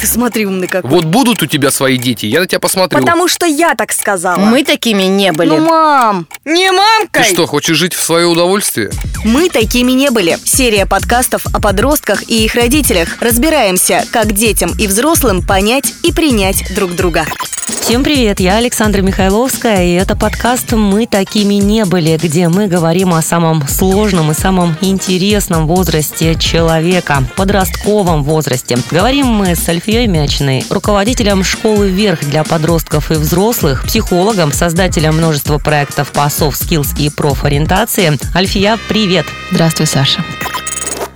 Ты смотри, умный какой. Вот будут у тебя свои дети, я на тебя посмотрю. Потому что я так сказала. Мы такими не были. Ну, мам, не Ты мамкой. что, хочешь жить в свое удовольствие? Мы такими не были. Серия подкастов о подростках и их родителях. Разбираемся, как детям и взрослым понять и принять друг друга. Всем привет, я Александра Михайловская, и это подкаст «Мы такими не были», где мы говорим о самом сложном и самом интересном возрасте человека, подростковом возрасте. Говорим мы с Альфией Мячиной, руководителем школы «Вверх» для подростков и взрослых, психологом, создателем множества проектов по soft skills и профориентации. Альфия, привет! Здравствуй, Саша.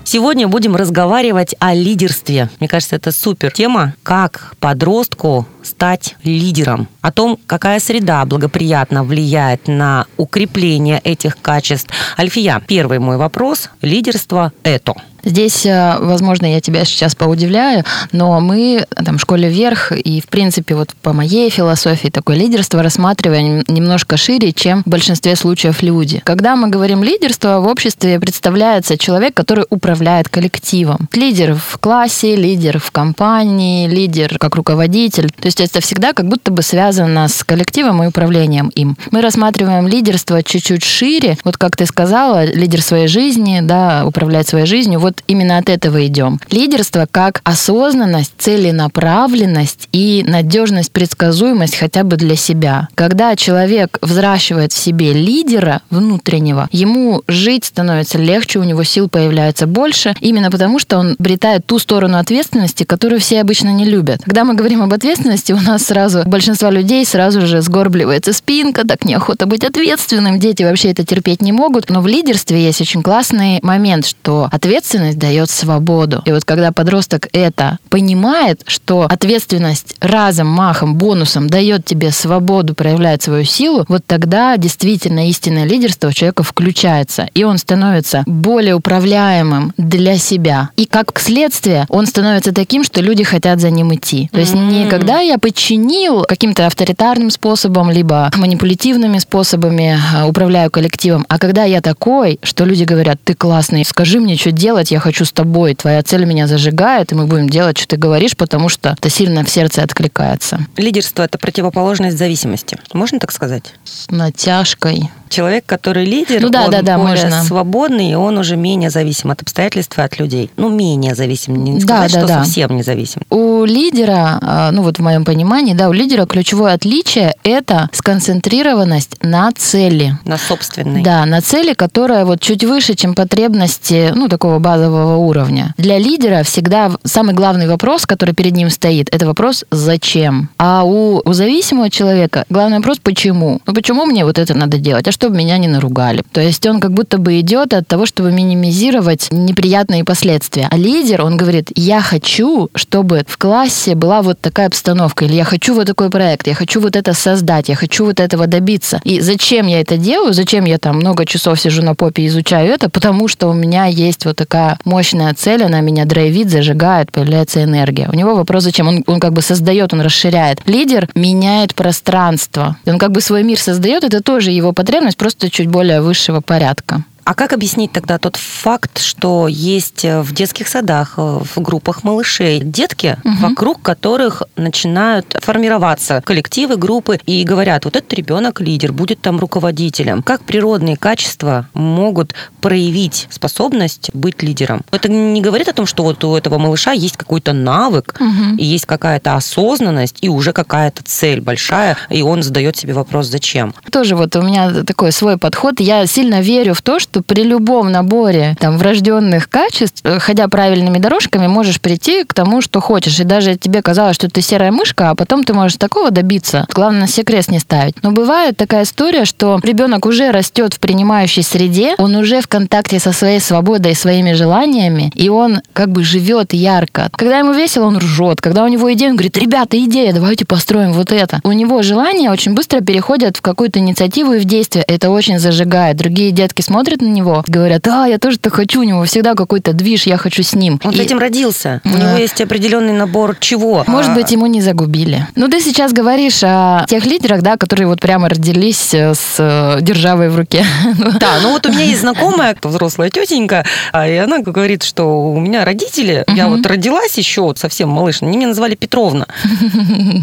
Сегодня будем разговаривать о лидерстве. Мне кажется, это супер тема. Как подростку стать лидером? О том, какая среда благоприятно влияет на укрепление этих качеств. Альфия, первый мой вопрос. Лидерство – это? Здесь, э, возможно, я тебя сейчас поудивляю, но мы там, в школе вверх и, в принципе, вот по моей философии такое лидерство рассматриваем немножко шире, чем в большинстве случаев люди. Когда мы говорим лидерство, в обществе представляется человек, который управляет коллективом. Лидер в классе, лидер в компании, лидер как руководитель. То есть это всегда как будто бы связано с коллективом и управлением им. Мы рассматриваем лидерство чуть-чуть шире. Вот как ты сказала, лидер своей жизни, да, управлять своей жизнью. Вот именно от этого идем. Лидерство как осознанность, целенаправленность и надежность, предсказуемость хотя бы для себя. Когда человек взращивает в себе лидера внутреннего, ему жить становится легче, у него сил появляется больше, именно потому что он обретает ту сторону ответственности, которую все обычно не любят. Когда мы говорим об ответственности, у нас сразу у большинства людей сразу же сгорбливается спинка, так неохота быть ответственным, дети вообще это терпеть не могут. Но в лидерстве есть очень классный момент, что ответственность дает свободу. И вот когда подросток это понимает, что ответственность разом, махом, бонусом дает тебе свободу проявлять свою силу, вот тогда действительно истинное лидерство у человека включается, и он становится более управляемым для себя. И как следствие, он становится таким, что люди хотят за ним идти. То есть не когда я подчинил каким-то авторитарным способом, либо манипулятивными способами э, управляю коллективом, а когда я такой, что люди говорят, ты классный, скажи мне, что делать, я хочу с тобой, твоя цель меня зажигает, и мы будем делать, что ты говоришь, потому что это сильно в сердце откликается. Лидерство – это противоположность зависимости. Можно так сказать? С натяжкой. Человек, который лидер, Ну да, он да, да, более можно. свободный, и он уже менее зависим от обстоятельств и от людей. Ну, менее зависим. Не Да, сказать, да, что да. совсем не зависим. У лидера, а, ну вот в моем понимании, да, у лидера ключевое отличие – это сконцентрированность на цели. На собственный. Да, на цели, которая вот чуть выше, чем потребности, ну, такого базового уровня. Для лидера всегда самый главный вопрос, который перед ним стоит, это вопрос «зачем?». А у, у зависимого человека главный вопрос «почему?». Ну, почему мне вот это надо делать? А чтобы меня не наругали? То есть он как будто бы идет от того, чтобы минимизировать неприятные последствия. А лидер, он говорит, я хочу, чтобы в классе была вот такая обстановка, или я хочу вот такой проект, я хочу вот это создать, я хочу вот этого добиться. И зачем я это делаю? Зачем я там много часов сижу на попе и изучаю это? Потому что у меня есть вот такая мощная цель, она меня драйвит, зажигает, появляется энергия. У него вопрос, зачем? Он, он как бы создает, он расширяет. Лидер меняет пространство. Он как бы свой мир создает, это тоже его потребность, просто чуть более высшего порядка. А как объяснить тогда тот факт, что есть э, в детских садах, э, в группах малышей детки, Мгм. вокруг которых начинают формироваться коллективы, группы, и говорят, вот этот ребенок лидер, будет там руководителем. Как природные качества могут проявить способность быть лидером? Это не говорит о том, что вот у этого малыша есть какой-то навык, и есть какая-то осознанность, и уже какая-то цель большая, и он задает себе вопрос, зачем? Тоже вот у меня такой свой подход. Я сильно верю в то, что при любом наборе там врожденных качеств, э, ходя правильными дорожками, можешь прийти к тому, что хочешь. И даже тебе казалось, что ты серая мышка, а потом ты можешь такого добиться. Главное, крест не ставить. Но бывает такая история, что ребенок уже растет в принимающей среде, он уже в контакте со своей свободой, своими желаниями, и он как бы живет ярко. Когда ему весело, он ржет. Когда у него идея, он говорит, ребята, идея, давайте построим вот это. У него желания очень быстро переходят в какую-то инициативу и в действие. Это очень зажигает. Другие детки смотрят на него, говорят, да, я тоже так хочу, у него всегда какой-то движ, я хочу с ним. Он И- этим родился. У него есть определенный набор чего. Может А, быть, ему не загубили. Ну, ты сейчас говоришь о тех лидерах, да, которые вот прямо родились э, с э, державой в руке. Да, ну вот у меня есть знакомая, взрослая тетенька, а, и она говорит, что у меня родители, я вот родилась еще вот совсем малыш, они меня назвали Петровна.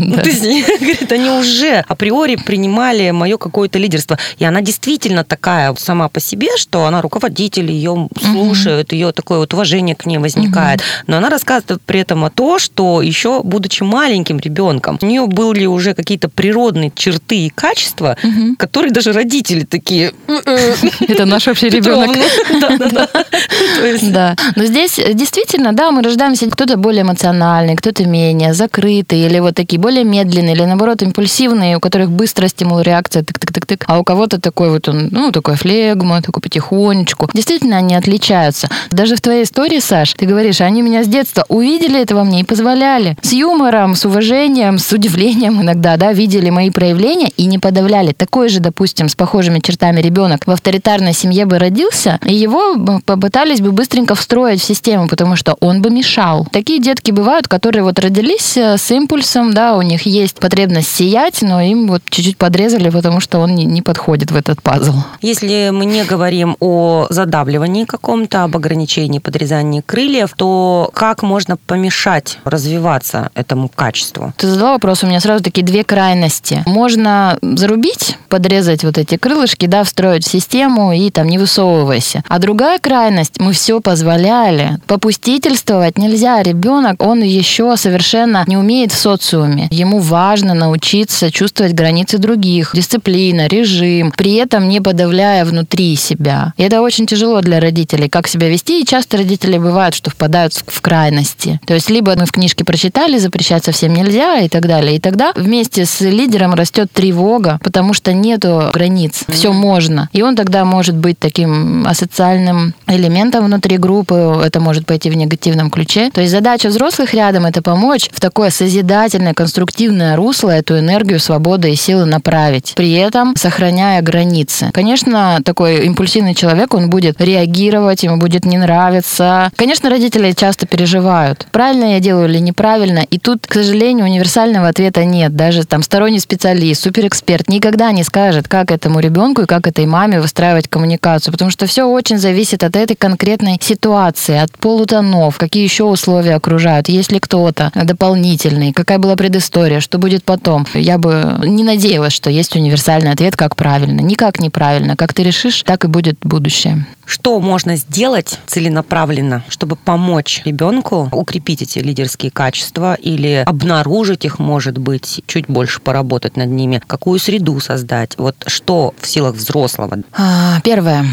Ну, то есть, говорит, они уже априори принимали мое какое-то лидерство. И она действительно такая сама по себе, что она руководитель, ее слушают, ее такое вот уважение к ней возникает. Но она рассказывает при этом о том, что еще будучи маленьким ребенком, у нее были уже какие-то природные черты и качества, которые даже родители такие... «М-м, Это наш общий ребенок. Петровна». Да-да-да. То есть, Да. Но здесь э, действительно, да, мы рождаемся, кто-то более эмоциональный, кто-то менее закрытый, или вот такие более медленные, или наоборот импульсивные, у которых быстрая стимул-реакция, тык-тык-тык-тык, а у кого-то такой вот он, ну, такой флегма, такой потихонечку. Действительно, они отличаются. Даже в твоей истории, Саш, ты говоришь, они меня с детства увидели это во мне и позволяли. С юмором, с уважением, с удивлением иногда, да, видели мои проявления и не подавляли. Такой же, допустим, с похожими чертами ребенок в авторитарной семье бы родился, и его попытались бы быстренько встроить в систему, потому что он бы мешал. Такие детки бывают, которые вот родились э, с импульсом, да, у них есть потребность сиять, но им вот чуть-чуть подрезали, потому что он не, не подходит в этот пазл. Если мы не говорим о задавливании каком-то, об ограничении, подрезании крыльев, то как можно помешать развиваться этому качеству? Ты задала вопрос, у меня сразу такие две крайности. Можно зарубить, подрезать вот эти крылышки, да, встроить в систему и там не высовывайся. А другая крайность, мы все позволяли. Попустительствовать нельзя. Ребенок, он еще совершенно не умеет в социуме. Ему важно научиться чувствовать границы других, дисциплина, режим, при этом не подавляя внутри себя. И это очень тяжело для родителей, как себя вести. И часто родители бывают, что впадают в в крайности. То есть либо мы в книжке прочитали, запрещать совсем нельзя и так далее. И тогда вместе с лидером растет тревога, потому что нету границ. Все можно. И он тогда может быть таким асоциальным элементом внутри группы. Это может пойти в негативном ключе. То есть задача взрослых рядом это помочь в такое созидательное, конструктивное русло эту энергию свободы и силы направить. При этом сохраняя границы. Конечно, такой импульсивный человек, он будет реагировать, ему будет не нравиться. Конечно, родители часто переживают, правильно я делаю или неправильно. И тут, к сожалению, универсального ответа нет. Даже там сторонний специалист, суперэксперт никогда не скажет, как этому ребенку и как этой маме выстраивать коммуникацию, потому что все очень зависит от этой конкретной ситуации, от полутонов, какие еще условия окружают, есть ли кто-то дополнительный, какая была предыстория, что будет потом. Я бы не надеялась, что есть универсальный ответ, как правильно. Никак неправильно. Как ты решишь, так и будет будущее. Что можно сделать целенаправленно, чтобы помочь ребенку укрепить эти лидерские качества или обнаружить их, может быть, чуть больше поработать над ними? Какую среду создать? Вот что в силах взрослого? А, Первое.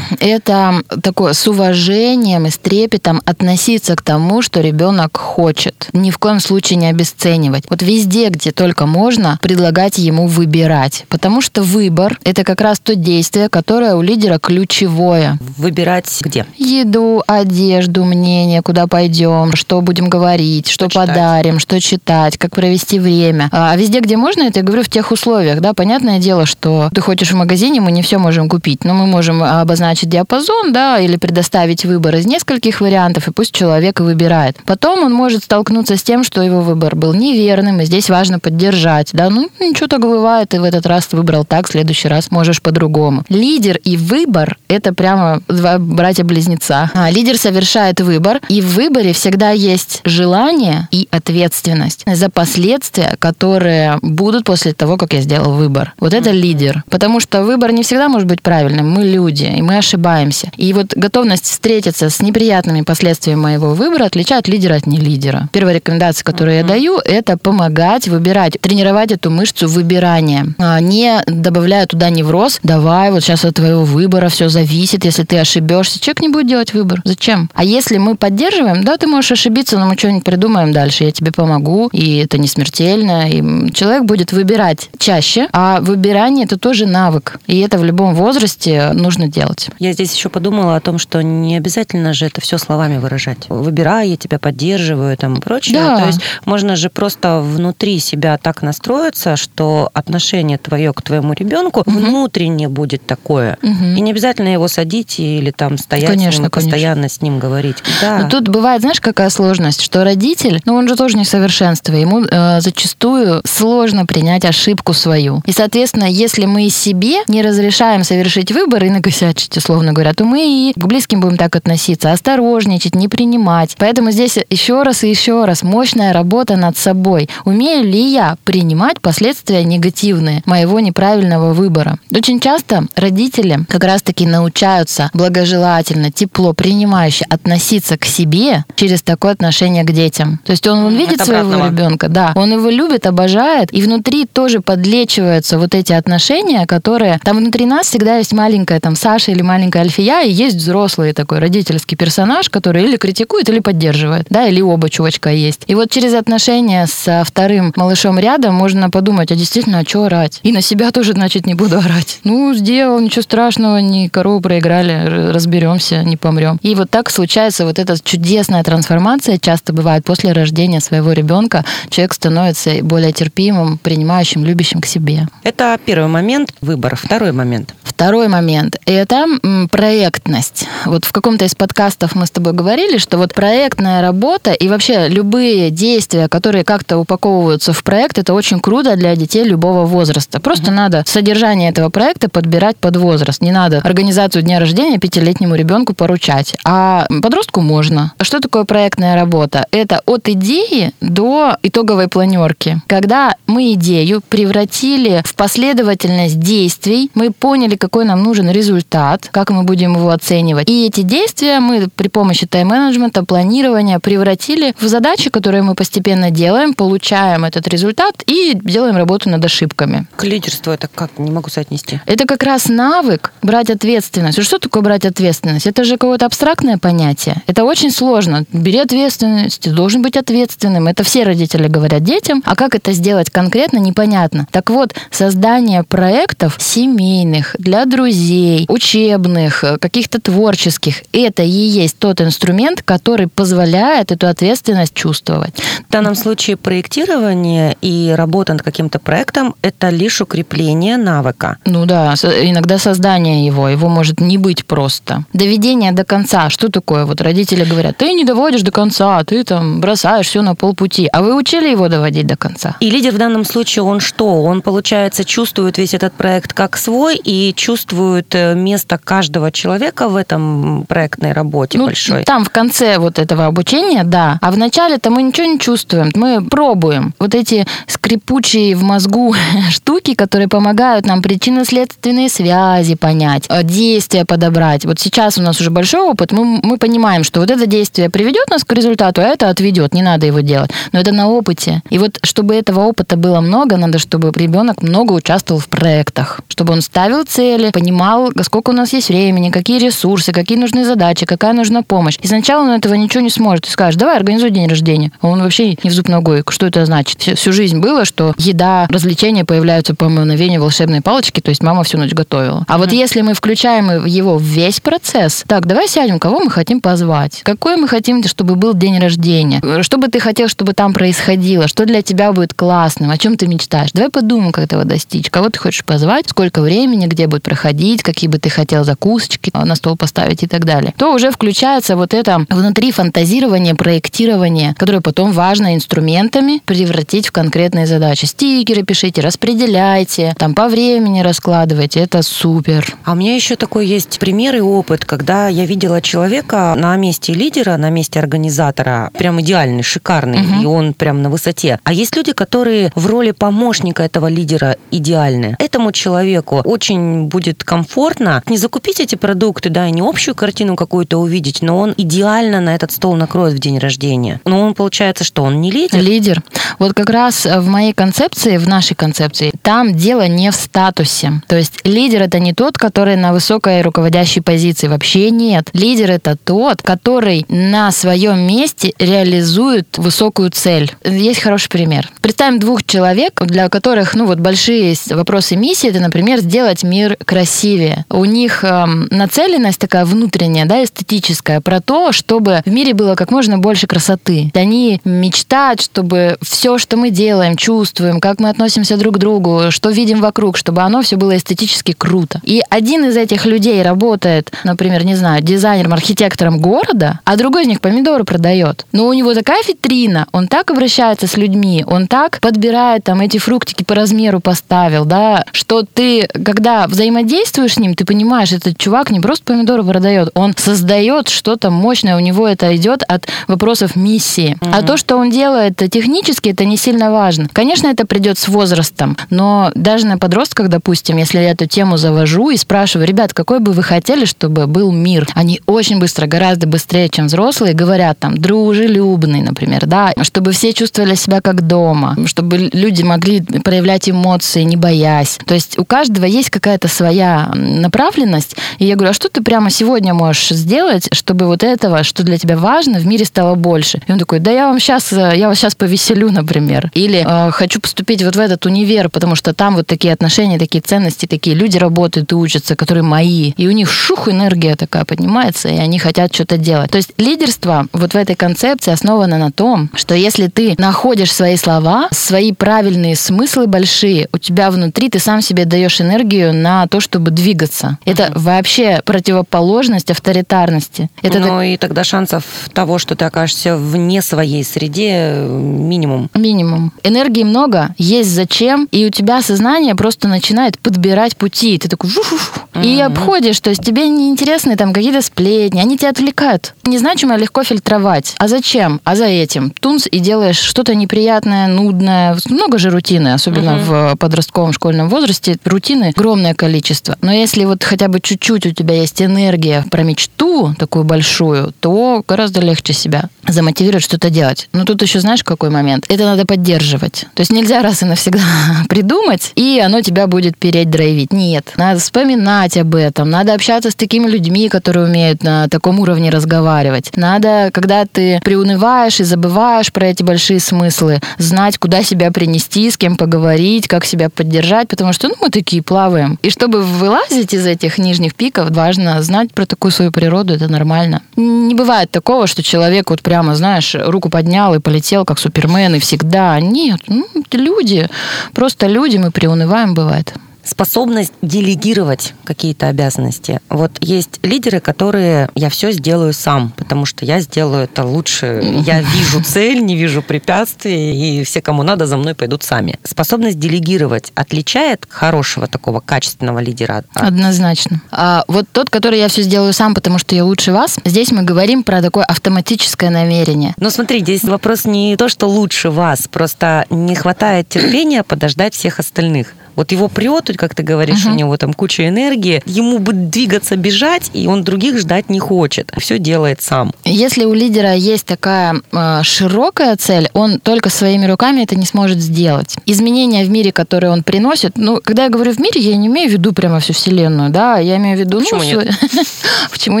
Это такое с уважением и с трепетом относиться к тому, что ребенок хочет. Ни в коем случае не обесценивать. Вот везде, где только можно, предлагать ему выбирать. Потому что выбор – это как раз то действие, которое у лидера ключевое. Выбирать где? Еду, одежду, мнение, куда пойдем, что будем говорить, что, Что читать. подарим, что читать, как провести время. А везде, где можно, это я говорю в тех условиях, да, понятное дело, что ты хочешь в магазине, мы не все можем купить, но мы можем обозначить диапазон, да, или предоставить выбор из нескольких вариантов, и пусть человек выбирает. Потом он может столкнуться с тем, что его выбор был неверным, и здесь важно поддержать, да, ну ничего так бывает, ты в этот раз выбрал так, в следующий раз можешь по-другому. Лидер и выбор – это прямо два братья-близнеца. А, лидер совершает выбор, и в выборе всегда есть желание и ответственность за последствия, которые будут после того, как я сделал выбор. Вот это лидер. Потому что выбор не всегда может быть правильным. Мы люди, и мы ошибаемся. И вот готовность встретиться с неприятными последствиями моего выбора отличает лидера от нелидера. Первая рекомендация, которую я даю, это помогать выбирать, тренировать эту мышцу выбирания. А, Не добавляя туда невроз, давай, вот сейчас от твоего выбора все зависит, если ты ошибешься, человек не будет делать выбор. Зачем? А если мы поддерживаем, да, ты можешь ошибиться, но мы что-нибудь придумаем дальше, я тебе помогу, и это не смертельно, и человек будет выбирать чаще, а выбирание это тоже навык, и это в любом возрасте нужно делать. Я здесь еще подумала о том, что не обязательно же это все словами выражать. Выбирай, я тебя поддерживаю, там и прочее. Да. То есть можно же просто внутри себя так настроиться, что отношение твое к твоему ребенку внутренне будет такое. Мгм. И не обязательно его садить или там стоять с Конечно, ним и конечно. постоянно с ним говорить. Да. Но тут бывает, знаешь, какая сложность, что родитель, ну он же тоже не совершенство, ему э, зачастую сложно принять ошибку свою. И, соответственно, если мы себе не разрешаем совершить выбор и накосячить, условно говоря, то мы и к близким будем так относиться, осторожничать, не принимать. Поэтому здесь еще раз и еще раз мощная работа над собой. Умею ли я принимать последствия негативные моего неправильного выбора? Очень часто родители как раз-таки научаются благожелательно, тепло, принимающе относиться к себе через такое отношение к детям. То есть он, он видит от своего обратного. ребенка, да, он его любит, обожает, и внутри тоже подлечиваются вот эти отношения, которые там внутри нас всегда есть маленькая там Саша или маленькая Альфия, и есть взрослый такой родительский персонаж, который или критикует, или поддерживает, да, или оба чувачка есть. И вот через отношения со вторым малышом рядом можно подумать, а действительно, а что орать? И на себя тоже, значит, не буду орать. Ну, сделал, ничего страшного, не корову проиграли, разберемся, не помрем. И вот так случается вот эта чудесная трансформация, часто бывает после рождения своего ребенка, человек становится более терпимым, принимающим, любящим к себе. Это первый момент выбора. Второй момент. Второй момент – это проектность. Вот в каком-то из подкастов мы с тобой говорили, что вот проектная работа и вообще любые действия, которые как-то упаковываются в проект, это очень круто для детей любого возраста. Просто надо содержание этого проекта подбирать под возраст. Не надо организацию дня рождения пятилетнему ребенку поручать. А подростку можно. Что такое проектная работа? Это от идеи до итоговой планерки. Когда мы идею превратили в последовательность действий, мы поняли, какой нам нужен результат, как мы будем его оценивать. И эти действия мы при помощи тайм-менеджмента, планирования превратили в задачи, которые мы постепенно делаем, получаем этот результат и делаем работу над ошибками. К лидерству это как? Не могу соотнести. Это как раз навык брать ответственность. Что такое брать ответственность? Это же какое-то абстрактное понятие. Это очень сложно. Бери ответственность, ты должен быть ответственным. Это все родители говорят детям. А как это сделать конкретно, непонятно. Так вот, создание проектов семейных, для друзей, учебных, э, каких-то творческих, это и есть тот инструмент, который позволяет эту ответственность чувствовать. В данном случае проектирование и работа над каким-то проектом – это лишь укрепление навыка. Ну да, иногда создание его, его может не быть просто. Доведение до конца, что такое? Вот родители говорят, ты не доводишь до конца, ты там бросаешь все на полпути. А вы учили его доводить до конца? И лидер в данном случае, он что? Он, получается, чувствует весь этот проект как свой и чувствует э, место каждого человека в этом проектной работе Ну, большой. там в конце вот этого обучения, да. А в начале-то мы ничего не чувствуем. Мы пробуем. Вот эти скрипучие в мозгу штуки, которые помогают нам причинно-следственные связи понять, э, действия подобрать. Вот сейчас у нас уже большой опыт, мы, мы понимаем, что вот это действие приведет нас к результату, а это отведет, не надо его делать. Но это на опыте. И вот чтобы этого опыта было много, надо, чтобы ребенок много участвовал в проектах, чтобы он ставил цели, понимал, сколько у нас есть времени, какие ресурсы, какие нужны задачи, какая нужна помощь. И сначала он этого ничего не сможет. Ты скажешь, давай организуй день рождения. А он вообще не в зуб ногой. Что это значит? Всю- Всю жизнь было, что еда, развлечения появляются по мгновению волшебной палочки, то есть мама всю ночь готовила. А вот если мы включаем его в весь процесс, так, давай сядем, кого мы хотим позвать, какой мы хотим, чтобы был день рождения, что бы ты хотел, чтобы там происходило, что для тебя будет классным, о чем ты мечтаешь. Давай подумаем, как этого достичь, кого ты хочешь позвать, сколько времени, где будет проходить, какие бы ты хотел закусочки на стол поставить и так далее. То уже включается вот это внутри фантазирование, проектирование, которое потом важно инструментами превратить в конкретные задачи. Стикеры пишите, распределяйте, там по времени раскладывайте, это супер. А у меня еще такой есть пример и опыт, когда я видела человека на месте лидера, на месте организатора, прям идеальный, шикарный, Мгм. и он прям на высоте. А есть люди, которые в роли помощника этого лидера идеальны. Этому человеку очень будет комфортно не закупить эти продукты, да, и не общую картину какую-то увидеть, но он идеально на этот стол накроет в день рождения. Но он получается, что он не лидер, Лидер. Вот как раз в моей концепции, в нашей концепции, там дело не в статусе. То есть лидер это не тот, который на высокой руководящей позиции. Вообще нет. Лидер это тот, который на своем месте реализует высокую цель. Есть хороший пример. Представим двух человек, для которых, ну вот большие вопросы миссии, это, например, сделать мир красивее. У них эм, нацеленность такая внутренняя, да, эстетическая, про то, чтобы в мире было как можно больше красоты. Они мечтают, чтобы все, что мы делаем, чувствуем, как мы относимся друг к другу, что видим вокруг, чтобы оно все было эстетически круто. И один из этих людей работает, например, не знаю, дизайнером, архитектором города, а другой из них помидоры продает. Но у него такая витрина, он так обращается с людьми, он так подбирает там эти фруктики по размеру поставил, да, что ты, когда взаимодействуешь с ним, ты понимаешь, этот чувак не просто помидоры продает, он создает что-то мощное, у него это идет от вопросов миссии. Mm-hmm. А то, что он делает технически, это не сильно важно. Конечно, это придет с возрастом, но даже на подростках, допустим, если я эту тему завожу и спрашиваю, ребят, какой бы вы хотели, чтобы был мир? Они очень быстро, гораздо быстрее, чем взрослые, говорят там, дружелюбный, например, да, чтобы все чувствовали себя как дома, чтобы люди могли проявлять эмоции, не боясь. То есть у каждого есть какая-то своя направленность. И я говорю, а что ты прямо сегодня можешь сделать, чтобы вот этого, что для тебя важно, в мире стало больше? И он такой, да я вам сейчас, я вас сейчас повеселю, например. Или э, хочу поступить вот в этот универ, потому что там вот такие отношения, такие ценности, такие люди работают и учатся, которые мои. И у них шух, энергия такая поднимается, и они хотят что-то делать. То есть лидерство вот в этой концепции основано на том, что если ты находишь свои слова, свои правильные смыслы большие, у тебя внутри ты сам себе даешь энергию на то, чтобы двигаться. Это uh-huh. вообще противоположность авторитарности. Это ну так... и тогда шансов того, что ты окажешься вне своей среде, минимум. Минимум. Энергии много, есть зачем, и у тебя сознание просто начинает подбирать пути. Ты такой uh-huh. и обходишь, то есть тебе не интересны там какие-то сплетни, они тебя отвлекают. Незначимо легко фильтровать. А зачем? А за этим. Тунс и делаешь что-то неприятное, нудное. Много же рутины, особенно uh-huh. в подростковом школьном возрасте. Рутины огромное количество. Но если вот хотя бы чуть-чуть у тебя есть энергия про мечту такую большую, то гораздо легче себя замотивировать что-то делать. Но тут еще знаешь, какой момент? Это надо поддерживать. То есть нельзя раз и навсегда придумать, и оно тебя будет переть, драйвить. Нет. Надо вспоминать об этом. Надо общаться с такими людьми, которые умеют на таком уровне разговаривать. Надо, когда ты приунываешь и забываешь про эти большие смыслы, знать, куда себя принести, с кем поговорить, как себя поддержать, потому что ну, мы такие плаваем. И чтобы вылазить из этих нижних пиков, важно знать про такую свою природу, это нормально. Не бывает такого, что человек вот прямо, знаешь, руку поднял и полетел, как Супермен, и всегда. Нет, ну, люди, просто люди, мы приунываем, бывает способность делегировать какие-то обязанности. Вот есть лидеры, которые я все сделаю сам, потому что я сделаю это лучше. Я вижу цель, не вижу препятствий, и все, кому надо, за мной пойдут сами. Способность делегировать отличает хорошего такого качественного лидера? Однозначно. А вот тот, который я все сделаю сам, потому что я лучше вас, здесь мы говорим про такое автоматическое намерение. Но смотри, здесь вопрос не то, что лучше вас, просто не хватает терпения подождать всех остальных. Вот его прет, как ты говоришь, uh-huh. у него там куча энергии, ему бы двигаться, бежать, и он других ждать не хочет. Все делает сам. Если у лидера есть такая э, широкая цель, он только своими руками это не сможет сделать. Изменения в мире, которые он приносит, ну, когда я говорю в мире, я не имею в виду прямо всю вселенную, да, я имею в виду... Почему ну, нет? Почему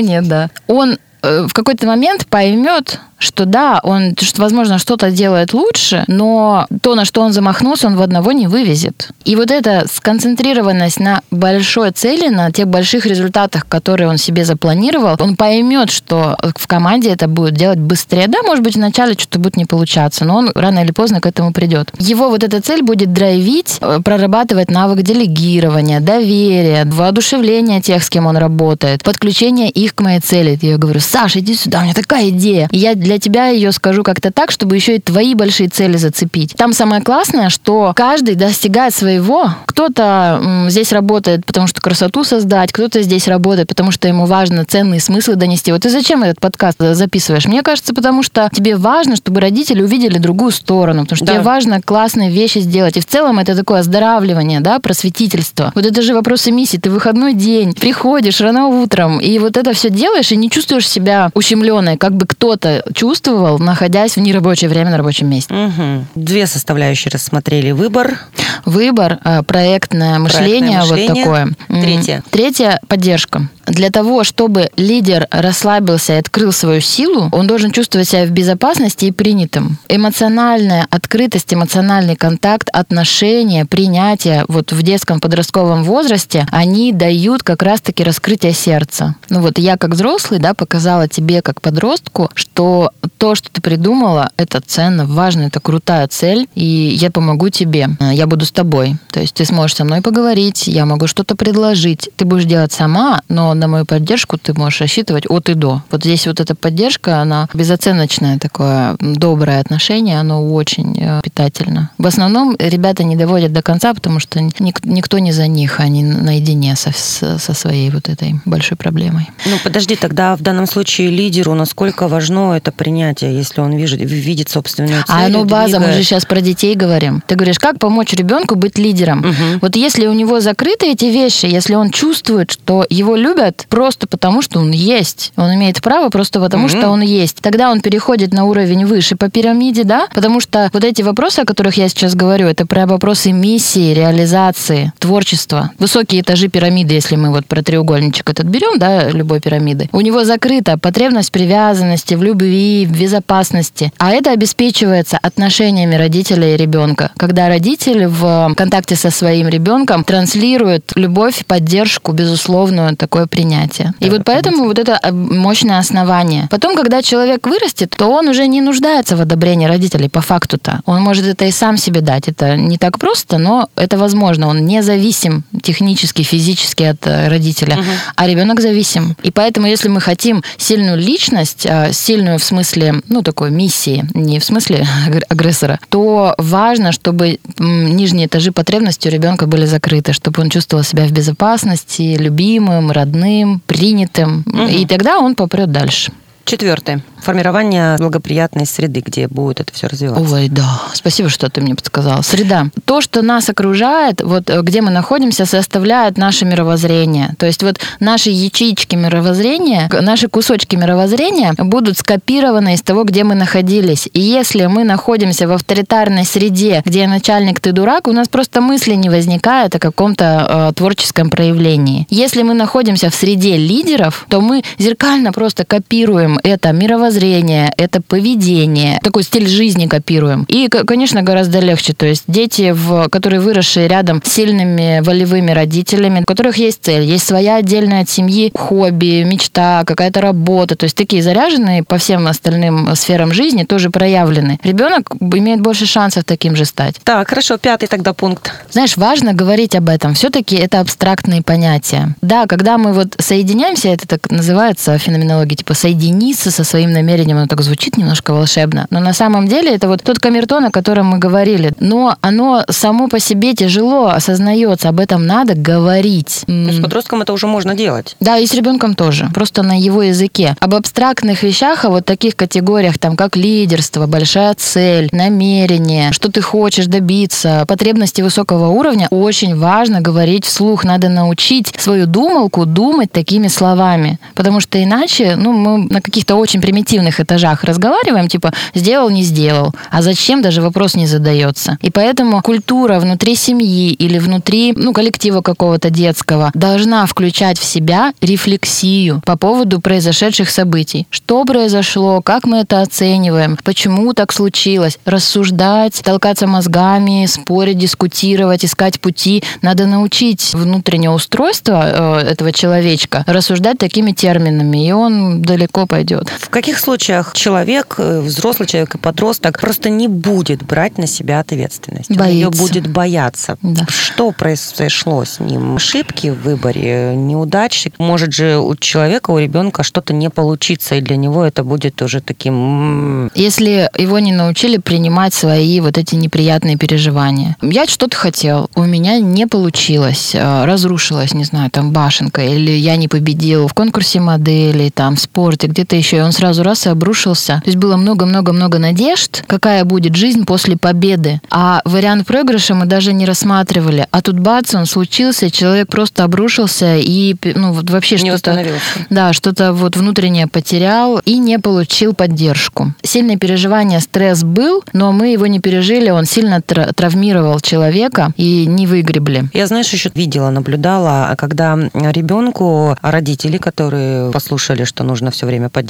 нет, да. Он в какой-то момент поймет, что да, он, что, возможно, что-то делает лучше, но то, на что он замахнулся, он в одного не вывезет. И вот эта сконцентрированность на большой цели, на тех больших результатах, которые он себе запланировал, он поймет, что в команде это будет делать быстрее. Да, может быть, вначале что-то будет не получаться, но он рано или поздно к этому придет. Его вот эта цель будет драйвить, э, прорабатывать навык делегирования, доверия, воодушевления тех, с кем он работает, подключение их к моей цели. Я говорю, Саша, иди сюда, у меня такая идея. И я для тебя ее скажу как-то так, чтобы еще и твои большие цели зацепить. Там самое классное, что каждый достигает своего. Кто-то здесь работает, потому что красоту создать, кто-то здесь работает, потому что ему важно ценные смыслы донести. Вот ты зачем этот подкаст записываешь? Мне кажется, потому что тебе важно, чтобы родители увидели другую сторону, потому что да. тебе важно классные вещи сделать. И в целом это такое оздоравливание, да, просветительство. Вот это же вопросы миссии. Ты выходной день, приходишь рано утром, и вот это все делаешь, и не чувствуешь себя ущемленной, как бы кто-то чувствовал, находясь в нерабочее время на рабочем месте. Угу. Две составляющие рассмотрели. Выбор. Выбор, э, проектное мышление, проектное мышление. вот такое. Третье. Третье – поддержка. Для того, чтобы лидер расслабился и открыл свою силу, он должен чувствовать себя в безопасности и принятым. Эмоциональная открытость, эмоциональный контакт, отношения, принятие вот в детском подростковом возрасте, они дают как раз-таки раскрытие сердца. Ну вот я как взрослый, да, показала тебе как подростку, что то, что ты придумала, это ценно, важно, это крутая цель, и я помогу тебе. Я буду с тобой. То есть ты сможешь со мной поговорить, я могу что-то предложить. Ты будешь делать сама, но на мою поддержку ты можешь рассчитывать от и до. Вот здесь вот эта поддержка, она безоценочное такое доброе отношение, оно очень э, питательно. В основном ребята не доводят до конца, потому что ник- никто не за них, они наедине со, со своей вот этой большой проблемой. Ну, подожди, тогда в данном случае лидеру насколько важно это принятие, если он видит, видит собственную цель? А оно база, мы же сейчас про детей говорим. Ты говоришь, как помочь ребенку быть лидером? Угу. Вот если у него закрыты эти вещи, если он чувствует, что его любят просто потому, что он есть, он имеет право просто потому, угу. что он есть, тогда он переходит на уровень выше по пирамиде, да? Потому что вот эти вопросы, о которых я сейчас говорю, это про вопросы миссии, реализации, творчества. Высокие этажи пирамиды, если мы вот про треугольничек этот берем, да, любой пирамиды, у него закрыта потребность привязанности, в любви, в безопасности. А это обеспечивается отношениями родителя и ребенка. Когда родитель в контакте со своим ребенком транслирует любовь, поддержку, безусловную, такое принятие. И вот поэтому вот это мощное основание. Потом, когда человек вырастет, то он уже не нуждается в одобрении родителей по факту-то. Он может это и сам себе дать. Это не так просто, но это возможно. Он независим технически, физически от э, родителя, угу. а ребенок зависим. И поэтому, если мы хотим сильную личность, а, сильную в смысле, ну, такой миссии, не в смысле агрессора, то важно, чтобы нижние этажи потребностей у ребенка были закрыты, чтобы он чувствовал себя в безопасности, любимым, родным, принятым. Угу. И тогда он попрет дальше. Четвертое. Формирование благоприятной среды, где будет это все развиваться. Ой, да. Спасибо, что ты мне подсказала. Среда. То, что нас окружает, вот э, где мы находимся, составляет наше мировоззрение. То есть вот наши ячейки мировоззрения, наши кусочки мировоззрения будут скопированы из того, где мы находились. И если мы находимся в авторитарной среде, где начальник ты дурак, у нас просто мысли не возникает о каком-то э, творческом проявлении. Если мы находимся в среде лидеров, то мы зеркально просто копируем это мировоззрение, это поведение, такой стиль жизни копируем. И, конечно, гораздо легче. То есть дети, в, которые выросшие рядом с сильными волевыми родителями, у которых есть цель, есть своя отдельная от семьи хобби, мечта, какая-то работа. То есть такие заряженные по всем остальным сферам жизни тоже проявлены. Ребенок имеет больше шансов таким же стать. Так, хорошо, пятый тогда пункт. Знаешь, важно говорить об этом. Все-таки это абстрактные понятия. Да, когда мы вот соединяемся, это так называется феноменология, типа соединить соединиться со своим намерением. Оно так звучит немножко волшебно. Но на самом деле это вот тот камертон, о котором мы говорили. Но оно само по себе тяжело осознается. Об этом надо говорить. Но с подростком это уже можно делать. Да, и с ребенком тоже. Просто на его языке. Об абстрактных вещах, о вот таких категориях, там, как лидерство, большая цель, намерение, что ты хочешь добиться, потребности высокого уровня, очень важно говорить вслух. Надо научить свою думалку думать такими словами. Потому что иначе, ну, мы на каких-то очень примитивных этажах разговариваем, типа сделал, не сделал, а зачем даже вопрос не задается. И поэтому культура внутри семьи или внутри ну, коллектива какого-то детского должна включать в себя рефлексию по поводу произошедших событий. Что произошло, как мы это оцениваем, почему так случилось, рассуждать, толкаться мозгами, спорить, дискутировать, искать пути. Надо научить внутреннее устройство э, этого человечка рассуждать такими терминами, и он далеко пойдет. В каких случаях человек, э, взрослый человек и подросток просто не будет брать на себя ответственность? Боится. Он ее будет бояться. Да. Что произошло с ним? Ошибки в выборе, неудачи? Может же у человека, у ребенка что-то не получиться, и для него это будет уже таким... Если его не научили принимать свои вот эти неприятные переживания. Я что-то хотел, у меня не получилось, э, разрушилась, не знаю, там башенка, или я не победил в конкурсе моделей, там, в спорте, где где-то еще, и он сразу раз и обрушился. То есть было много-много-много надежд, какая будет жизнь после победы. А вариант проигрыша мы даже не рассматривали. А тут бац, он случился, человек просто обрушился и ну, вот вообще что-то... Да, что-то вот внутреннее потерял и не получил поддержку. Сильное переживание, стресс был, но мы его не пережили, он сильно тра- травмировал человека и не выгребли. Я, знаешь, еще видела, наблюдала, когда ребенку родители, которые послушали, что нужно все время поддерживать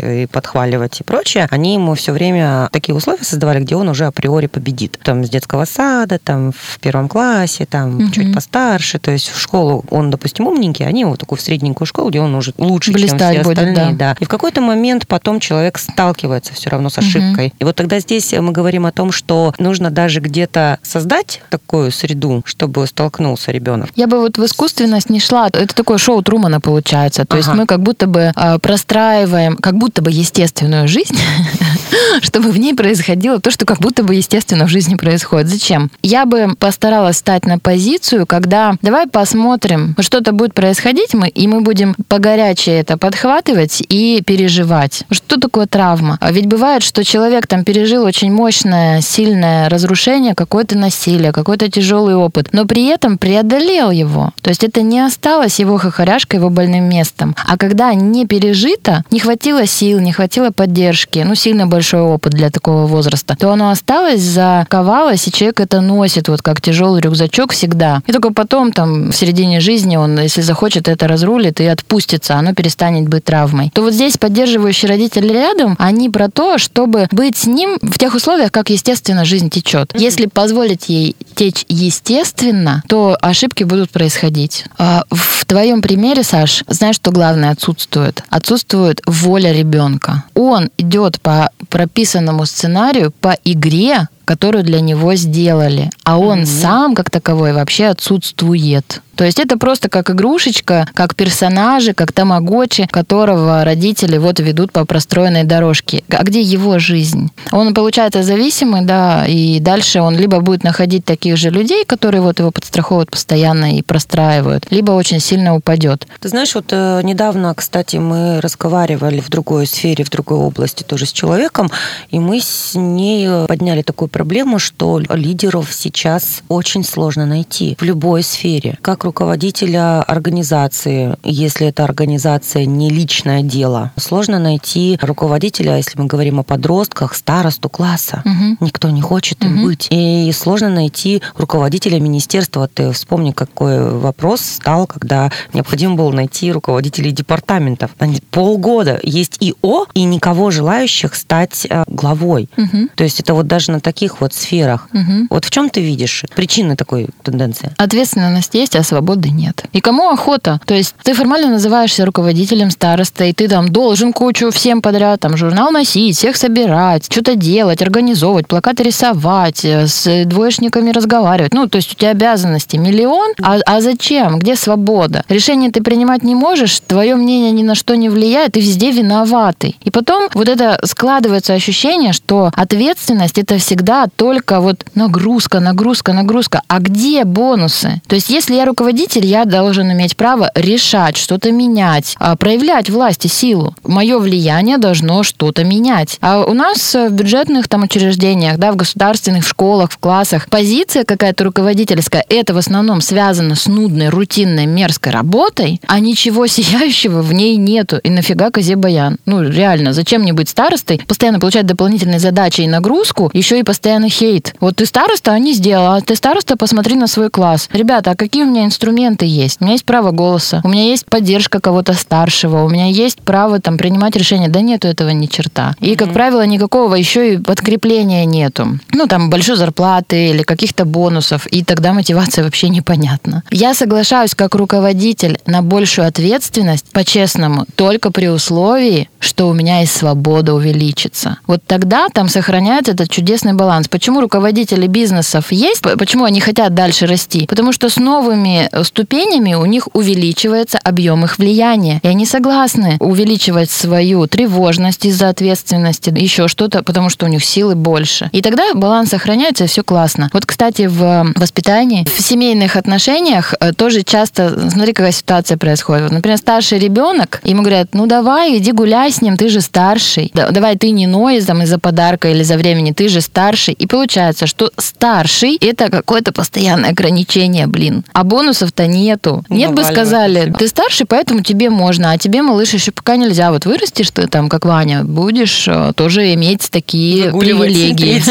и подхваливать и прочее, они ему все время такие условия создавали, где он уже априори победит. Там с детского сада, там в первом классе, там Мгм. чуть постарше. То есть в школу он, допустим, умненький, они его такую в средненькую школу, где он уже лучше, чем Блистать все будет, остальные. да. И в какой-то момент потом человек сталкивается все равно с ошибкой. И вот тогда здесь мы говорим о том, что нужно даже где-то создать такую среду, чтобы столкнулся ребенок. Я бы вот в искусственность не шла. Это такое шоу Трумана получается. То есть Ага. мы как будто бы а, простраиваем, как будто бы естественную жизнь, чтобы в ней происходило то, что как будто бы естественно в жизни происходит. Зачем? Я бы постаралась стать на позицию, когда давай посмотрим, что-то будет происходить, мы, и мы будем погорячее это подхватывать и переживать. Что такое травма? А ведь бывает, что человек там пережил очень мощное, сильное разрушение, какое-то насилие, какой-то тяжелый опыт, но при этом преодолел его. То есть это не осталось его хохоряшкой, его больным местом. А когда не пережито, не хватило сил, не хватило поддержки, ну, сильно большой опыт для такого возраста, то оно осталось, заковалось, и человек это носит вот как тяжелый рюкзачок всегда. И только потом, там, в середине жизни он, если захочет, это разрулит и отпустится, оно перестанет быть травмой. То вот здесь поддерживающие родители рядом, они про то, чтобы быть с ним в тех условиях, как естественно жизнь течет. Если позволить ей течь естественно, то ошибки будут происходить. А В твоем примере, Саш, знаешь, что главное отсутствует? Отсутствует воля ребенка. Он идет по прописанному сценарию, по игре, которую для него сделали. А он сам, как таковой, вообще отсутствует. То есть это просто как игрушечка, как персонажи, как тамагочи, которого родители вот ведут по простроенной дорожке. А где его жизнь? Он получается зависимый, да, и дальше он либо будет находить таких же людей, которые вот его подстраховывают постоянно и простраивают, либо очень сильно упадет. Ты знаешь, вот э, недавно, кстати, мы разговаривали в другой сфере, в другой области тоже с человеком, и мы с ней подняли такую проблему, что лидеров сейчас очень сложно найти в любой сфере. Как руководителя организации, если эта организация не личное дело, сложно найти руководителя, если мы говорим о подростках, старосту класса. Мгм. Никто не хочет им Мгм. быть. И сложно найти руководителя министерства. Ты вспомни, какой вопрос стал, когда необходимо было найти руководителей департаментов. Полгода есть ИО, и никого желающих стать э, главой. Мгм. То есть это вот даже на таких вот сферах. Мгм. Вот в чем ты видишь причины такой тенденции? Ответственность есть, а свободы нет. И кому охота? То есть ты формально называешься руководителем старостой, и ты там должен кучу всем подряд, там журнал носить, всех собирать, что-то делать, организовывать, плакаты рисовать, э, с двоечниками разговаривать. Ну, то есть у тебя обязанности миллион, а, а зачем? Где свобода? Решение ты принимать не можешь, твое мнение ни на что не влияет, ты везде виноватый. И потом вот это складывается ощущение, что ответственность это всегда только вот нагрузка, нагрузка, нагрузка. А где бонусы? То есть если я руководитель, я должен иметь право решать, что-то менять, а, проявлять власть и силу. Мое влияние должно что-то менять. А у нас в бюджетных там учреждениях, да, в государственных в школах, в классах позиция какая-то руководительская, это в основном связано с нудной, рутинной, мерзкой работой, а ничего сияющего в ней нету. И нафига козе баян? Ну, реально, зачем мне быть старостой, постоянно получать дополнительные задачи и нагрузку, еще и постоянно хейт. Вот ты староста, а не сделал, а ты староста, посмотри на свой класс. Ребята, а какие у меня инструменты есть? У меня есть право голоса, у меня есть поддержка кого-то старшего, у меня есть право там принимать решения. Да нету этого ни черта. И, как правило, никакого еще и подкрепления нету. Ну, там, большой зарплаты или каких-то бонусов, и тогда мотивация вообще непонятна. Я соглашаюсь как руководитель на большую ответственность, по-честному, только при условии, что у меня есть свобода увеличиться. Вот тогда там сохраняется этот чудесный баланс. Баланс. Почему руководители бизнесов есть? Почему они хотят дальше расти? Потому что с новыми э, ступенями у них увеличивается объем их влияния. И они согласны увеличивать свою тревожность из-за ответственности, еще что-то, потому что у них силы больше. И тогда баланс сохраняется, и все классно. Вот, кстати, в воспитании, в семейных отношениях э, тоже часто, смотри, какая ситуация происходит. Например, старший ребенок, ему говорят, ну давай, иди гуляй с ним, ты же старший. Да- Давай ты не ной там из-за подарка или за времени, ты же старший. И получается, что старший это какое-то постоянное ограничение, блин. А бонусов-то нету. Нет бы Наваливает на сказали, ты старший, поэтому тебе можно, а тебе, малыш, еще пока нельзя. Вот вырастешь ты там, как Ваня, будешь э, тоже иметь такие привилегии.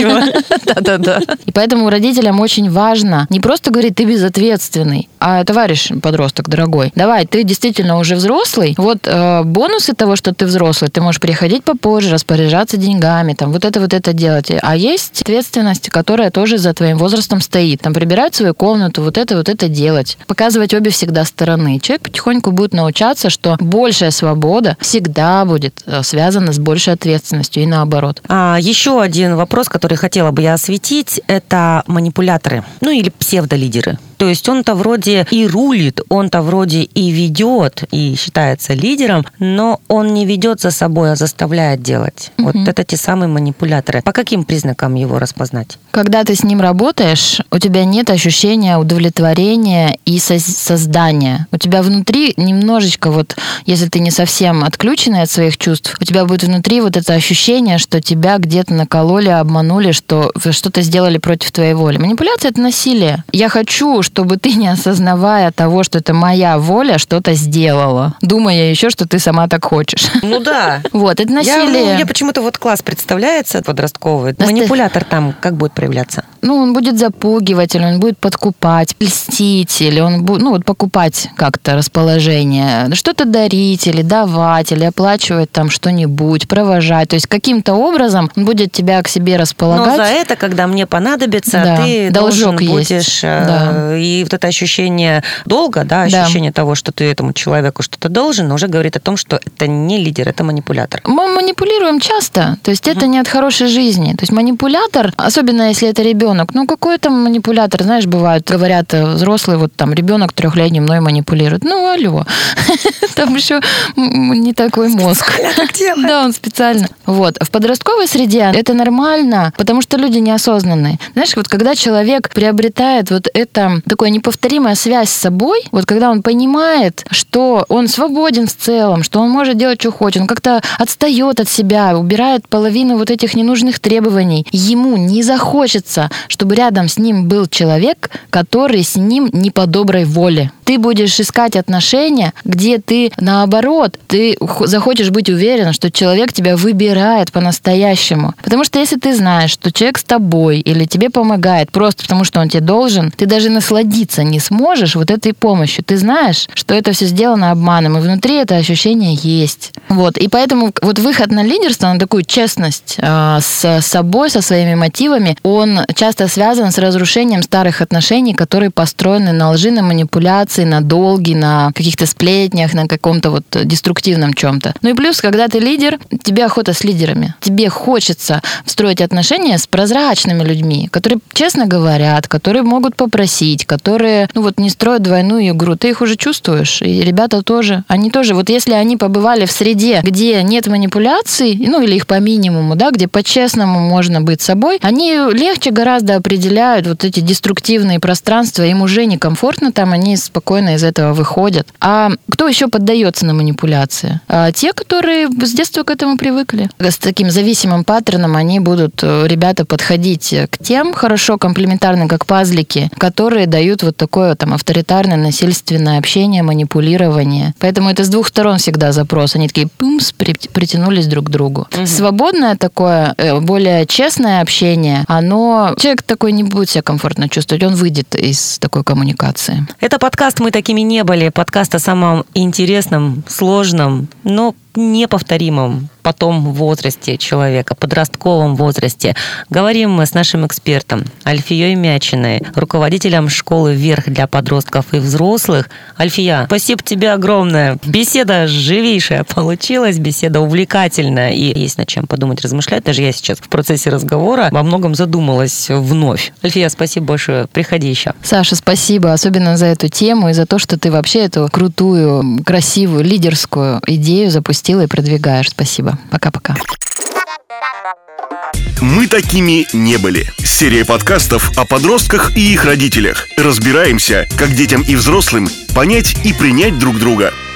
Да-да-да. И поэтому родителям очень важно не просто говорить, ты безответственный, а товарищ подросток дорогой, давай, ты действительно уже взрослый, вот э, бонусы того, что ты взрослый, ты можешь приходить попозже, распоряжаться деньгами, там, вот это, вот это делать. А есть ответственность, которая тоже за твоим возрастом стоит. Там, прибирать свою комнату, вот это, вот это делать. Показывать обе всегда стороны. Человек потихоньку будет научаться, что большая свобода всегда будет э, связана с большей ответственностью и наоборот. А, еще один вопрос, который хотела бы я осветить, это манипуляторы, ну или псевдолидеры. То есть он-то вроде и рулит, он-то вроде и ведет, и считается лидером, но он не ведет за собой, а заставляет делать. Вот это те самые манипуляторы. По каким признакам его распознать? Когда ты с ним работаешь, у тебя нет ощущения удовлетворения и соз- создания. У тебя внутри немножечко вот, если ты не совсем отключенный от своих чувств, у тебя будет внутри вот это ощущение, что тебя где-то накололи, обманули, что что-то сделали против твоей воли. Манипуляция — это насилие. Я хочу, чтобы ты, не осознавая того, что это моя воля, что-то сделала, думая еще, что ты сама так хочешь. Ну да. Вот, это Я, насилие. ну, я почему-то вот класс представляется подростковый. Наста- Манипулятор там как будет проявляться? ну, он будет запугивать, или он будет подкупать, льстить, или он будет, ну, вот покупать как-то расположение, что-то дарить, или давать, или оплачивать там что-нибудь, провожать. То есть каким-то образом он будет тебя к себе Но располагать. за это, когда мне понадобится, Да, ты должен есть. будешь... э, Да. И вот это ощущение долга, да, Да. ощущение того, что ты этому человеку что-то должен, уже говорит о том, что это не лидер, это манипулятор. Мы манипулируем часто, то есть это не от хорошей жизни. То есть манипулятор, особенно если это ребенок, ну какой там манипулятор, знаешь, бывают, говорят э, взрослые, вот там ребенок трехлетний мной манипулирует. Ну алло, там еще не такой мозг. Да, он специально. Вот. В подростковой среде это нормально, потому что люди неосознанные. Знаешь, вот когда человек приобретает вот это такое неповторимая связь с собой, вот когда он понимает, что он свободен в целом, что он может делать, что хочет, он как-то отстает от себя, убирает половину вот этих ненужных требований, ему не захочется, чтобы рядом с ним был человек, который с ним не по доброй воле. Ты будешь искать отношения, где ты наоборот, ты захочешь быть уверен, что человек тебя выбирает по-настоящему. Потому что если ты знаешь, что человек с тобой или тебе помогает просто потому, что он тебе должен, ты даже насладиться не сможешь вот этой помощью. Ты знаешь, что это все сделано обманом, и внутри это ощущение есть. Вот. И поэтому вот выход на лидерство, на такую честность э, с собой, со своими мотивами, он часто связан с разрушением старых отношений, которые построены на лжи, на манипуляции, на долги, на каких-то сплетнях, на каком-то вот деструктивном чем-то. Ну и плюс, когда ты лидер, тебе охота с лидерами. Тебе хочется строить отношения с прозрачными людьми, которые честно говорят, которые могут попросить, которые, ну вот, не строят двойную игру. Ты их уже чувствуешь, и ребята тоже. Они тоже, вот если они побывали в среде, где нет манипуляций, ну или их по минимуму, да, где по-честному можно быть собой, они легче гораздо определяют вот эти деструктивные пространства, им уже некомфортно там, они спокойно из этого выходят. А кто еще поддается на манипуляции? А те, которые с детства к этому привыкли. С таким зависимым паттерном они будут, э, ребята, подходить к тем хорошо комплементарно, как пазлики, которые дают вот такое там авторитарное, насильственное общение, манипулирование. Поэтому это с двух сторон всегда запрос. Они такие пумс, при- притянулись друг к другу. Свободное такое, э, более честное общение, оно... Человек такой не будет себя комфортно чувствовать, он выйдет из такой коммуникации. Это подкаст «Мы такими не были», подкаст о самом интересном, сложном, но неповторимом потом возрасте человека, подростковом возрасте. Говорим мы с нашим экспертом Альфией Мячиной, руководителем школы «Вверх» для подростков и взрослых. Альфия, спасибо тебе огромное. Беседа живейшая получилась, беседа увлекательная, и есть над чем подумать, размышлять. Даже я сейчас в процессе разговора во многом задумалась вновь. Альфия, спасибо большое. Приходи еще. Саша, спасибо, особенно за эту тему и за то, что ты вообще эту крутую, красивую, лидерскую идею запустила и продвигаешь. Спасибо. Пока-пока. Мы такими не были. Серия подкастов о подростках и их родителях. Разбираемся, как детям и взрослым понять и принять друг друга –